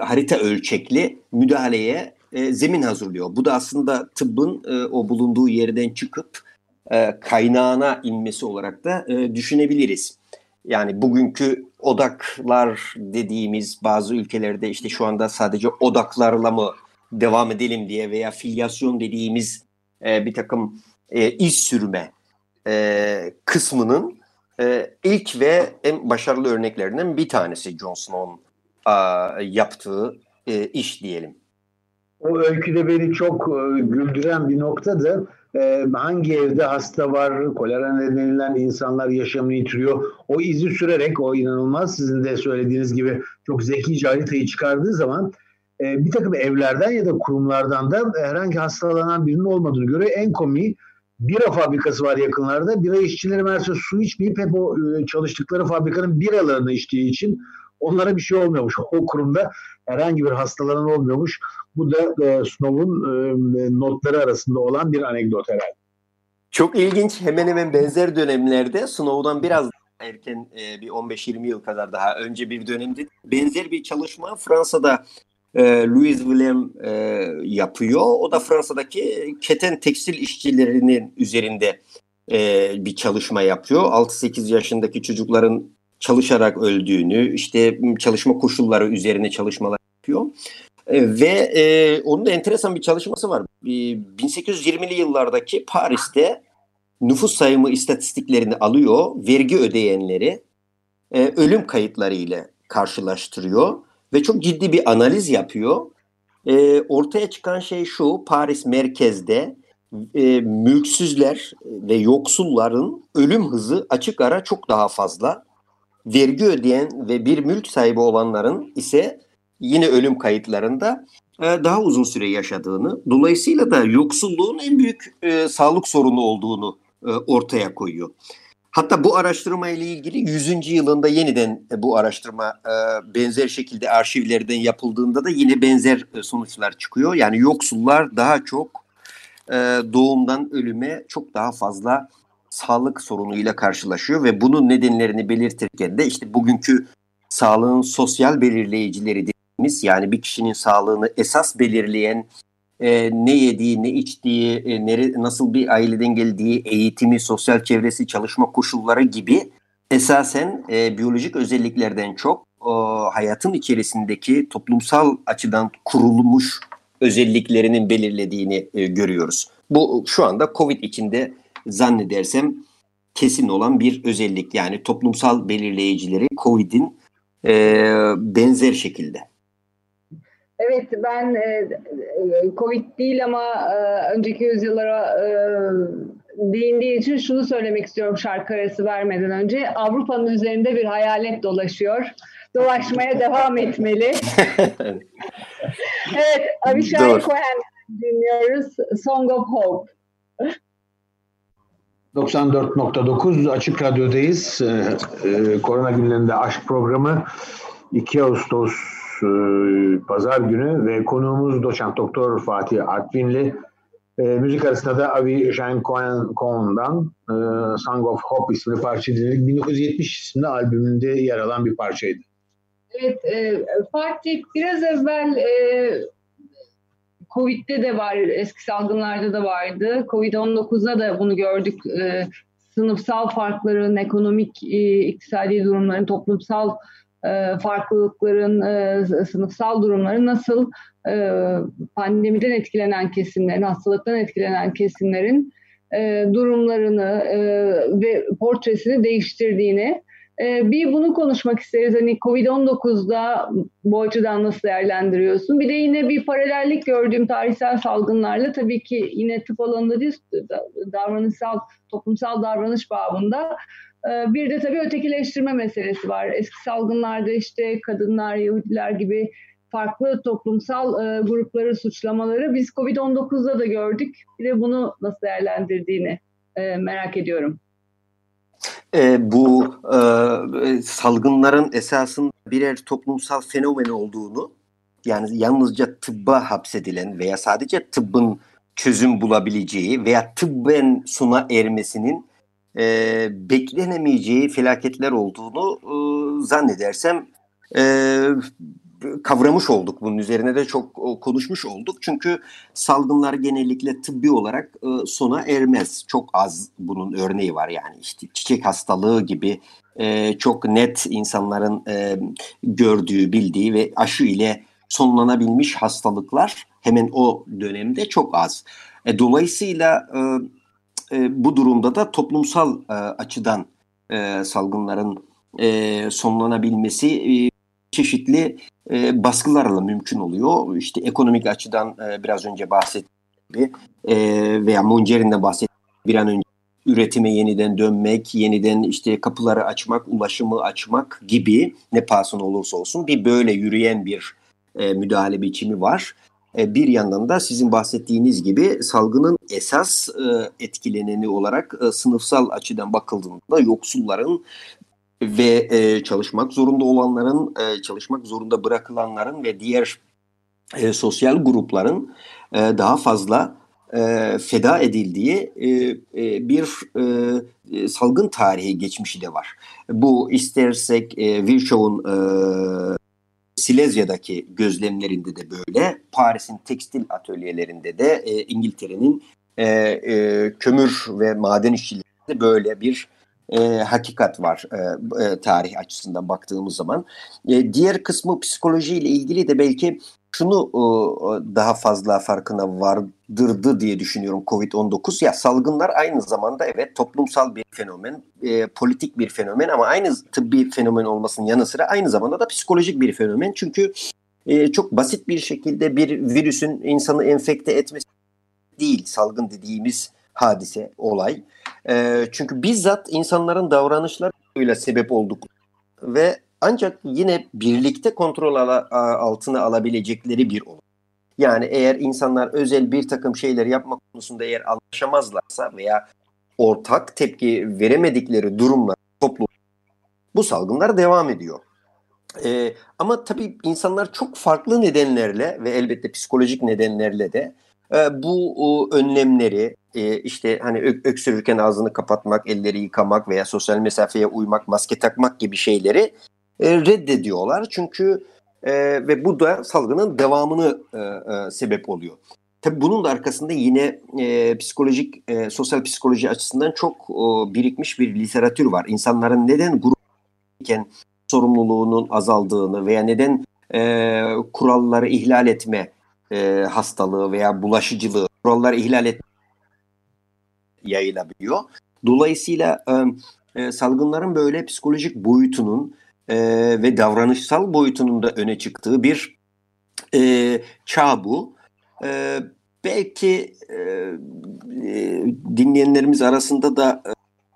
harita ölçekli müdahaleye e, zemin hazırlıyor. Bu da aslında tıbbın e, o bulunduğu yerden çıkıp e, kaynağına inmesi olarak da e, düşünebiliriz. Yani bugünkü odaklar dediğimiz bazı ülkelerde işte şu anda sadece odaklarla mı devam edelim diye veya filyasyon dediğimiz e, bir takım e, iz sürme kısmının ilk ve en başarılı örneklerinden bir tanesi John Snow'un yaptığı iş diyelim. O öyküde beni çok güldüren bir nokta da e, hangi evde hasta var, kolera nedeniyle insanlar yaşamını yitiriyor. O izi sürerek o inanılmaz sizin de söylediğiniz gibi çok zekice haritayı çıkardığı zaman e, bir takım evlerden ya da kurumlardan da herhangi hastalanan birinin olmadığını görüyor. En komiği bira fabrikası var yakınlarda. Bira işçileri meğerse su içmeyip hep o e, çalıştıkları fabrikanın biralarını içtiği için onlara bir şey olmuyormuş. O kurumda herhangi bir hastalanan olmuyormuş. Bu da e, Snow'un e, notları arasında olan bir anekdot herhalde. Çok ilginç. Hemen hemen benzer dönemlerde Snow'dan biraz erken e, bir 15-20 yıl kadar daha önce bir dönemde benzer bir çalışma Fransa'da e, Louis Willem e, yapıyor. O da Fransa'daki keten tekstil işçilerinin üzerinde e, bir çalışma yapıyor. 6-8 yaşındaki çocukların çalışarak öldüğünü, işte çalışma koşulları üzerine çalışmalar yapıyor. E, ve e, onun da enteresan bir çalışması var. E, 1820'li yıllardaki Paris'te nüfus sayımı istatistiklerini alıyor, vergi ödeyenleri e, ölüm kayıtları ile karşılaştırıyor ve çok ciddi bir analiz yapıyor. E, ortaya çıkan şey şu, Paris merkezde e, mülksüzler ve yoksulların ölüm hızı açık ara çok daha fazla vergi ödeyen ve bir mülk sahibi olanların ise yine ölüm kayıtlarında e, daha uzun süre yaşadığını, dolayısıyla da yoksulluğun en büyük e, sağlık sorunu olduğunu e, ortaya koyuyor. Hatta bu araştırma ile ilgili 100. yılında yeniden e, bu araştırma e, benzer şekilde arşivlerden yapıldığında da yine benzer e, sonuçlar çıkıyor. Yani yoksullar daha çok e, doğumdan ölüme çok daha fazla sağlık sorunuyla karşılaşıyor ve bunun nedenlerini belirtirken de işte bugünkü sağlığın sosyal belirleyicileri dediğimiz yani bir kişinin sağlığını esas belirleyen e, ne yediği, ne içtiği, e, nere, nasıl bir aileden geldiği, eğitimi, sosyal çevresi, çalışma koşulları gibi esasen e, biyolojik özelliklerden çok e, hayatın içerisindeki toplumsal açıdan kurulmuş özelliklerinin belirlediğini e, görüyoruz. Bu şu anda COVID içinde zannedersem kesin olan bir özellik. Yani toplumsal belirleyicileri COVID'in e, benzer şekilde. Evet ben e, e, Covid değil ama e, önceki yüzyıllara e, değindiği için şunu söylemek istiyorum şarkı arası vermeden önce. Avrupa'nın üzerinde bir hayalet dolaşıyor. Dolaşmaya devam etmeli. evet Avishai Cohen dinliyoruz. Song of Hope. 94.9 Açık Radyo'dayız. Ee, e, Korona günlerinde aşk programı 2 Ağustos e, Pazar günü ve konuğumuz doçent doktor Fatih Artvinli. E, müzik arasında da Avi Cohen'dan e, Song of Hope isimli parça dinledik. 1970 isimli albümünde yer alan bir parçaydı. Evet, e, Fatih biraz evvel e, Covid'de de var, eski salgınlarda da vardı. Covid-19'da da bunu gördük. E, sınıfsal farkların, ekonomik, e, iktisadi durumların, toplumsal e, farklılıkların, e, sınıfsal durumların nasıl e, pandemiden etkilenen kesimlerin, hastalıktan etkilenen kesimlerin e, durumlarını e, ve portresini değiştirdiğini bir bunu konuşmak isteriz. Hani Covid-19'da bu açıdan nasıl değerlendiriyorsun? Bir de yine bir paralellik gördüğüm tarihsel salgınlarla tabii ki yine tıp alanında değil, davranışsal, toplumsal davranış babında. Ee, bir de tabii ötekileştirme meselesi var. Eski salgınlarda işte kadınlar, Yahudiler gibi farklı toplumsal e, grupları suçlamaları biz Covid-19'da da gördük. Bir de bunu nasıl değerlendirdiğini e, merak ediyorum e, bu e, salgınların esasında birer toplumsal fenomen olduğunu yani yalnızca tıbba hapsedilen veya sadece tıbbın çözüm bulabileceği veya tıbben sona ermesinin e, beklenemeyeceği felaketler olduğunu e, zannedersem e, kavramış olduk. Bunun üzerine de çok konuşmuş olduk. Çünkü salgınlar genellikle tıbbi olarak e, sona ermez. Çok az bunun örneği var yani işte çiçek hastalığı gibi e, çok net insanların e, gördüğü, bildiği ve aşı ile sonlanabilmiş hastalıklar hemen o dönemde çok az. Dolayısıyla bu durumda da toplumsal açıdan salgınların sonlanabilmesi çeşitli e, baskılarla mümkün oluyor. İşte ekonomik açıdan e, biraz önce bahsettiğim e, veya Muncer'in de bahsettiği bir an önce üretime yeniden dönmek, yeniden işte kapıları açmak, ulaşımı açmak gibi ne pahasına olursa olsun bir böyle yürüyen bir e, müdahale biçimi var. E, bir yandan da sizin bahsettiğiniz gibi salgının esas e, etkileneni olarak e, sınıfsal açıdan bakıldığında yoksulların ve e, çalışmak zorunda olanların, e, çalışmak zorunda bırakılanların ve diğer e, sosyal grupların e, daha fazla e, feda edildiği e, e, bir e, salgın tarihi geçmişi de var. Bu istersek e, Virchow'un e, Silezya'daki gözlemlerinde de böyle, Paris'in tekstil atölyelerinde de e, İngiltere'nin e, e, kömür ve maden işçilerinde böyle bir e, hakikat var e, e, tarih açısından baktığımız zaman. E, diğer kısmı psikolojiyle ilgili de belki şunu e, daha fazla farkına vardırdı diye düşünüyorum Covid-19. Ya salgınlar aynı zamanda evet toplumsal bir fenomen, e, politik bir fenomen ama aynı tıbbi fenomen olmasının yanı sıra aynı zamanda da psikolojik bir fenomen. Çünkü e, çok basit bir şekilde bir virüsün insanı enfekte etmesi değil salgın dediğimiz hadise, olay. E, çünkü bizzat insanların davranışlarıyla sebep olduk ve ancak yine birlikte kontrol ala, altına alabilecekleri bir olay. Yani eğer insanlar özel bir takım şeyler yapmak konusunda eğer anlaşamazlarsa veya ortak tepki veremedikleri durumlar toplum bu salgınlar devam ediyor. Ee, ama tabii insanlar çok farklı nedenlerle ve elbette psikolojik nedenlerle de e, bu o, önlemleri e, işte hani ök, öksürürken ağzını kapatmak, elleri yıkamak veya sosyal mesafeye uymak, maske takmak gibi şeyleri e, reddediyorlar. Çünkü e, ve bu da salgının devamını e, e, sebep oluyor. Tabii bunun da arkasında yine e, psikolojik, e, sosyal psikoloji açısından çok e, birikmiş bir literatür var. İnsanların neden grup iken sorumluluğunun azaldığını veya neden e, kuralları ihlal etme e, hastalığı veya bulaşıcılığı, kuralları ihlal etme yayılabiliyor. Dolayısıyla e, salgınların böyle psikolojik boyutunun e, ve davranışsal boyutunun da öne çıktığı bir e, çağ bu. E, belki e, dinleyenlerimiz arasında da e,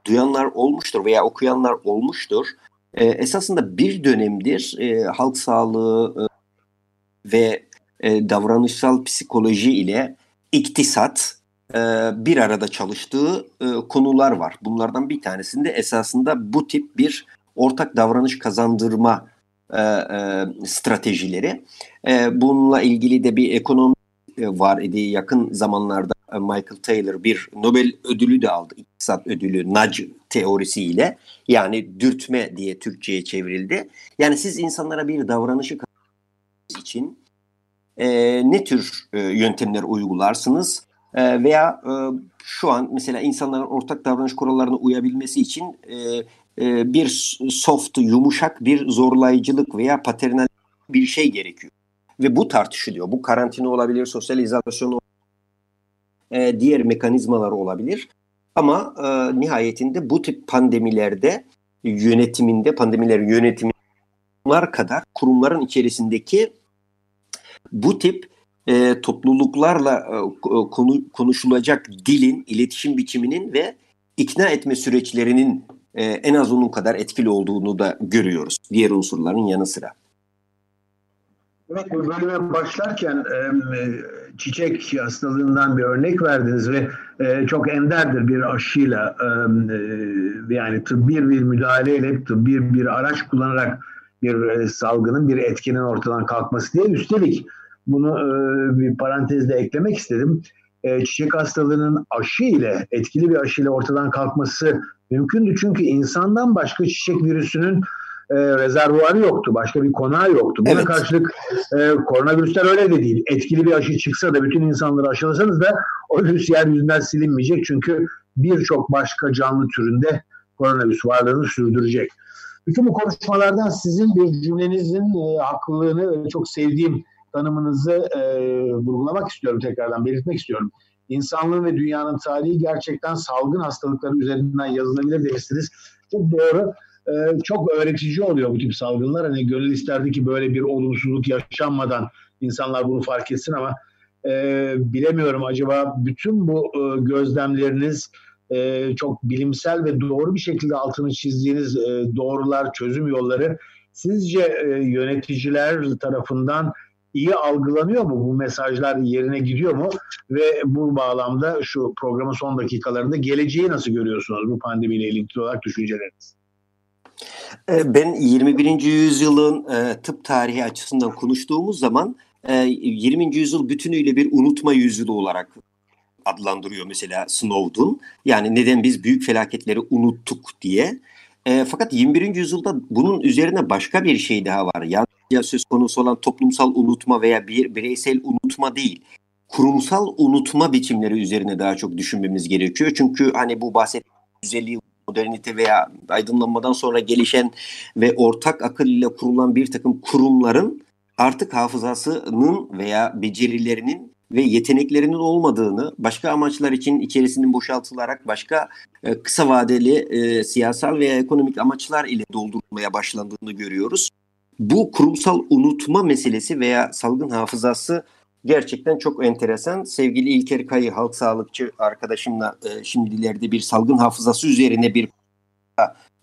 duyanlar olmuştur veya okuyanlar olmuştur. E, esasında bir dönemdir e, halk sağlığı e, ve e, davranışsal psikoloji ile iktisat bir arada çalıştığı e, konular var. Bunlardan bir tanesinde esasında bu tip bir ortak davranış kazandırma e, e, stratejileri. E, bununla ilgili de bir ekonomi e, var idi yakın zamanlarda e, Michael Taylor bir Nobel ödülü de aldı. İktisat ödülü nudge teorisiyle yani dürtme diye Türkçe'ye çevrildi. Yani siz insanlara bir davranışı için e, ne tür e, yöntemler uygularsınız? E, veya e, şu an mesela insanların ortak davranış kurallarına uyabilmesi için e, e, bir soft, yumuşak bir zorlayıcılık veya paternal bir şey gerekiyor. Ve bu tartışılıyor. Bu karantina olabilir, sosyal izolasyon olabilir, diğer mekanizmalar olabilir. Ama nihayetinde bu tip pandemilerde yönetiminde, pandemiler yönetimler kadar kurumların içerisindeki bu tip e, topluluklarla e, konu, konuşulacak dilin, iletişim biçiminin ve ikna etme süreçlerinin e, en az onun kadar etkili olduğunu da görüyoruz diğer unsurların yanı sıra. Evet bu bölüme başlarken e, çiçek hastalığından bir örnek verdiniz ve e, çok enderdir bir aşıyla e, e, yani tıbbi bir müdahaleyle tıbbi bir araç kullanarak bir e, salgının bir etkinin ortadan kalkması diye üstelik bunu e, bir parantezde eklemek istedim. E, çiçek hastalığının aşı ile etkili bir aşı ile ortadan kalkması mümkündü çünkü insandan başka çiçek virüsünün e, rezervuarı yoktu. Başka bir konağı yoktu. Buna evet. karşılık e, koronavirüsler öyle de değil. Etkili bir aşı çıksa da bütün insanları aşılasanız da o virüs yeryüzünden silinmeyecek. Çünkü birçok başka canlı türünde koronavirüs varlığını sürdürecek. Bütün bu konuşmalardan sizin bir cümlenizin e, haklılığını çok sevdiğim tanımınızı e, vurgulamak istiyorum tekrardan, belirtmek istiyorum. İnsanlığın ve dünyanın tarihi gerçekten salgın hastalıkları üzerinden yazılabilir demişsiniz. Çok doğru. Ee, çok öğretici oluyor bu tip salgınlar. Hani gönül isterdi ki böyle bir olumsuzluk yaşanmadan insanlar bunu fark etsin ama e, bilemiyorum acaba bütün bu e, gözlemleriniz e, çok bilimsel ve doğru bir şekilde altını çizdiğiniz e, doğrular, çözüm yolları sizce e, yöneticiler tarafından iyi algılanıyor mu? Bu mesajlar yerine gidiyor mu? Ve bu bağlamda şu programın son dakikalarında geleceği nasıl görüyorsunuz bu pandemiyle ilgili olarak düşünceleriniz? Ee, ben 21. yüzyılın e, tıp tarihi açısından konuştuğumuz zaman e, 20. yüzyıl bütünüyle bir unutma yüzyılı olarak adlandırıyor mesela Snowden. Yani neden biz büyük felaketleri unuttuk diye. E, fakat 21. yüzyılda bunun üzerine başka bir şey daha var. Yani söz konusu olan toplumsal unutma veya bir bireysel unutma değil. Kurumsal unutma biçimleri üzerine daha çok düşünmemiz gerekiyor. Çünkü hani bu bahsettiğim 150 modernite veya aydınlanmadan sonra gelişen ve ortak akıl ile kurulan bir takım kurumların artık hafızasının veya becerilerinin ve yeteneklerinin olmadığını, başka amaçlar için içerisinin boşaltılarak başka e, kısa vadeli e, siyasal veya ekonomik amaçlar ile doldurulmaya başlandığını görüyoruz. Bu kurumsal unutma meselesi veya salgın hafızası gerçekten çok enteresan. Sevgili İlker Kayı halk sağlıkçı arkadaşımla e, şimdilerde bir salgın hafızası üzerine bir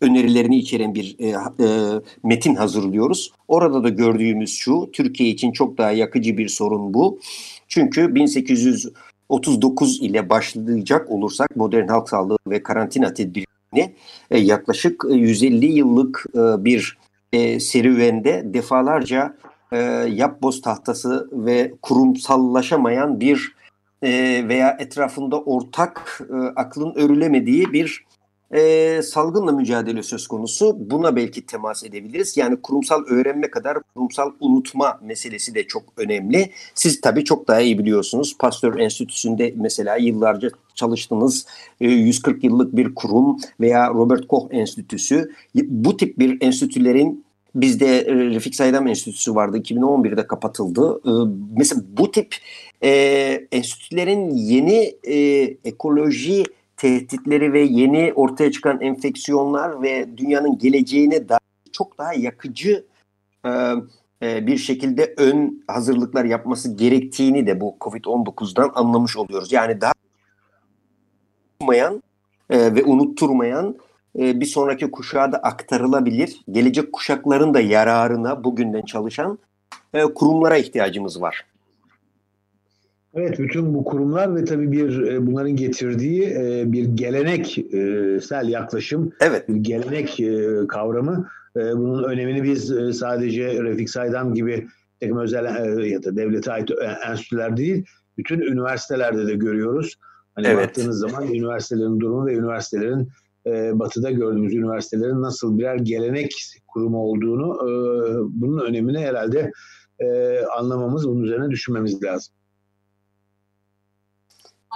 önerilerini içeren bir e, e, metin hazırlıyoruz. Orada da gördüğümüz şu, Türkiye için çok daha yakıcı bir sorun bu. Çünkü 1839 ile başlayacak olursak modern halk sağlığı ve karantina tedbirini e, yaklaşık 150 yıllık e, bir e, serüvende defalarca e, yapboz tahtası ve kurumsallaşamayan bir e, veya etrafında ortak e, aklın örülemediği bir e, salgınla mücadele söz konusu. Buna belki temas edebiliriz. Yani kurumsal öğrenme kadar kurumsal unutma meselesi de çok önemli. Siz tabii çok daha iyi biliyorsunuz. Pasteur Enstitüsü'nde mesela yıllarca çalıştığınız e, 140 yıllık bir kurum veya Robert Koch Enstitüsü. Bu tip bir enstitülerin Bizde e, Refik Saydam Enstitüsü vardı. 2011'de kapatıldı. E, mesela bu tip e, enstitülerin yeni e, ekoloji tehditleri ve yeni ortaya çıkan enfeksiyonlar ve dünyanın geleceğine dair çok daha yakıcı e, e, bir şekilde ön hazırlıklar yapması gerektiğini de bu Covid-19'dan anlamış oluyoruz. Yani daha unutmayan e, ve unutturmayan e, bir sonraki kuşağa da aktarılabilir. Gelecek kuşakların da yararına bugünden çalışan kurumlara ihtiyacımız var. Evet, bütün bu kurumlar ve tabii bir e, bunların getirdiği e, bir geleneksel yaklaşım, evet. bir gelenek e, kavramı. Bunun önemini biz sadece Refik Saydam gibi takım özel ya da devlete ait enstitüler değil, bütün üniversitelerde de görüyoruz. Hani evet. baktığınız zaman üniversitelerin durumu ve üniversitelerin batıda gördüğümüz üniversitelerin nasıl birer gelenek kurumu olduğunu, bunun önemini herhalde anlamamız, bunun üzerine düşünmemiz lazım.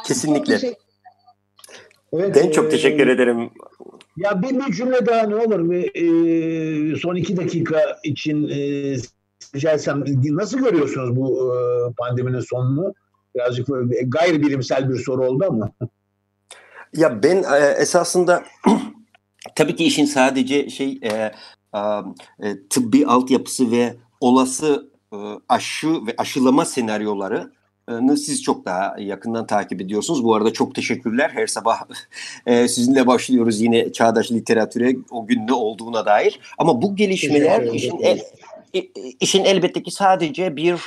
Kesinlikle. Evet, ben çok e, teşekkür ederim. Ya bir, bir cümle daha ne olur ve e, son iki dakika için e, rica nasıl görüyorsunuz bu e, pandeminin sonunu? Birazcık böyle gayri bilimsel bir soru oldu ama. Ya ben e, esasında tabii ki işin sadece şey e, e, tıbbi altyapısı ve olası e, aşı ve aşılama senaryoları siz çok daha yakından takip ediyorsunuz. Bu arada çok teşekkürler. Her sabah e, sizinle başlıyoruz yine çağdaş literatüre o gün ne olduğuna dair. Ama bu gelişmeler işin, el, işin elbette ki sadece bir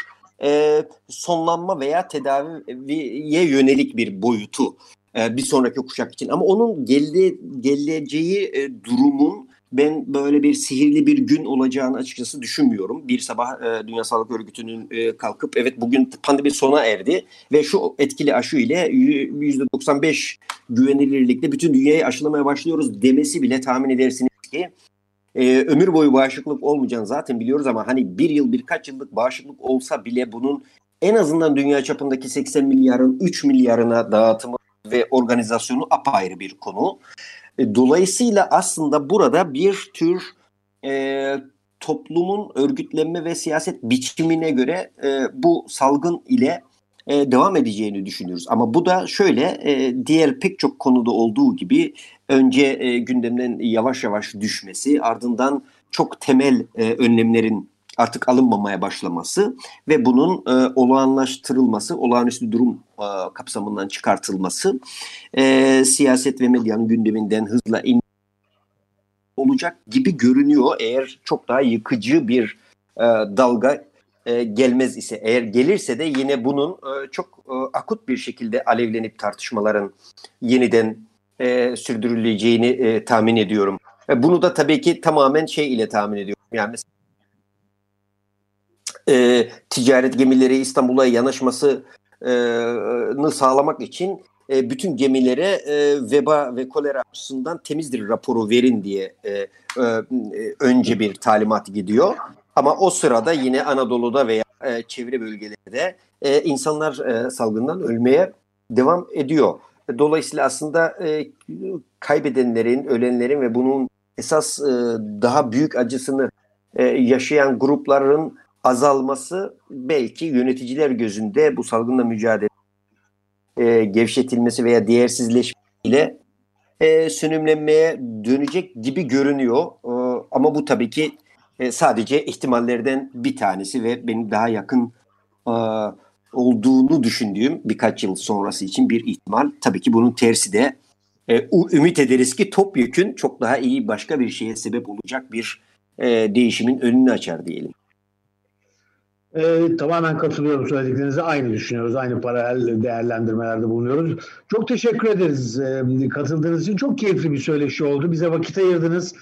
e, sonlanma veya tedaviye yönelik bir boyutu e, bir sonraki kuşak için. Ama onun gele, geleceği e, durumun ben böyle bir sihirli bir gün olacağını açıkçası düşünmüyorum. Bir sabah e, Dünya Sağlık Örgütü'nün e, kalkıp evet bugün pandemi sona erdi ve şu etkili aşı ile %95 güvenilirlikle bütün dünyayı aşılamaya başlıyoruz demesi bile tahmin edersiniz ki e, ömür boyu bağışıklık olmayacağını zaten biliyoruz ama hani bir yıl birkaç yıllık bağışıklık olsa bile bunun en azından dünya çapındaki 80 milyarın 3 milyarına dağıtımı ve organizasyonu apayrı bir konu. E, dolayısıyla aslında burada bir tür e, toplumun örgütlenme ve siyaset biçimine göre e, bu salgın ile e, devam edeceğini düşünüyoruz. Ama bu da şöyle e, diğer pek çok konuda olduğu gibi önce e, gündemden yavaş yavaş düşmesi ardından çok temel e, önlemlerin artık alınmamaya başlaması ve bunun e, olağanlaştırılması, olağanüstü durum e, kapsamından çıkartılması e, siyaset ve medyanın gündeminden hızla in olacak gibi görünüyor eğer çok daha yıkıcı bir e, dalga e, gelmez ise eğer gelirse de yine bunun e, çok e, akut bir şekilde alevlenip tartışmaların yeniden e, sürdürüleceğini e, tahmin ediyorum. E, bunu da tabii ki tamamen şey ile tahmin ediyorum. Yani mesela e, ticaret gemileri İstanbul'a yanaşmasını sağlamak için e, bütün gemilere e, veba ve kolera açısından temizdir raporu verin diye e, e, önce bir talimat gidiyor. Ama o sırada yine Anadolu'da veya e, çevre bölgelerde e, insanlar e, salgından ölmeye devam ediyor. Dolayısıyla aslında e, kaybedenlerin, ölenlerin ve bunun esas e, daha büyük acısını e, yaşayan grupların azalması belki yöneticiler gözünde bu salgınla mücadele e, gevşetilmesi veya değersizleşmeyle e, sönümlenmeye dönecek gibi görünüyor. E, ama bu tabii ki e, sadece ihtimallerden bir tanesi ve benim daha yakın e, olduğunu düşündüğüm birkaç yıl sonrası için bir ihtimal. Tabii ki bunun tersi de e, ümit ederiz ki topyekün çok daha iyi başka bir şeye sebep olacak bir e, değişimin önünü açar diyelim. Ee, tamamen katılıyorum söylediklerinize. Aynı düşünüyoruz. Aynı paralel değerlendirmelerde bulunuyoruz. Çok teşekkür ederiz ee, katıldığınız için. Çok keyifli bir söyleşi oldu. Bize vakit ayırdınız.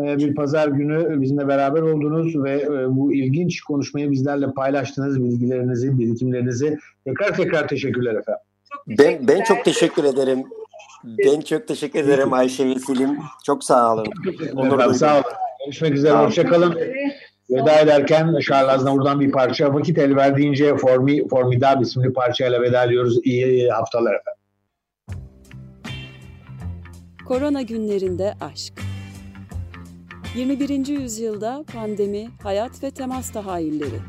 Ee, bir pazar günü bizimle beraber oldunuz ve e, bu ilginç konuşmayı bizlerle paylaştınız. Bilgilerinizi, birikimlerinizi. Tekrar tekrar teşekkürler efendim. Ben ben çok teşekkür ederim. Ben çok teşekkür ederim Ayşe ve Selim. Çok sağ olun. Duydum. sağ olun. Görüşmek üzere. Hoşçakalın. Veda ederken Charles Aznavur'dan bir parça. Vakit el verdiğince Formi, Formidable isimli parçayla veda ediyoruz. İyi haftalar efendim. Korona günlerinde aşk. 21. yüzyılda pandemi, hayat ve temas tahayyülleri.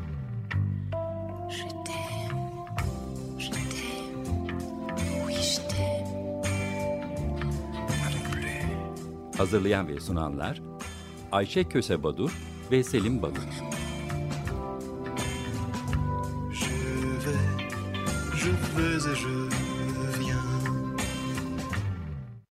Je t'aime, je t'aime, oui je t'aime. Moi non plus. Hazırlayan ve sunanlar Ayşe Köse Badur ve Selim Badur. Je vais, je vais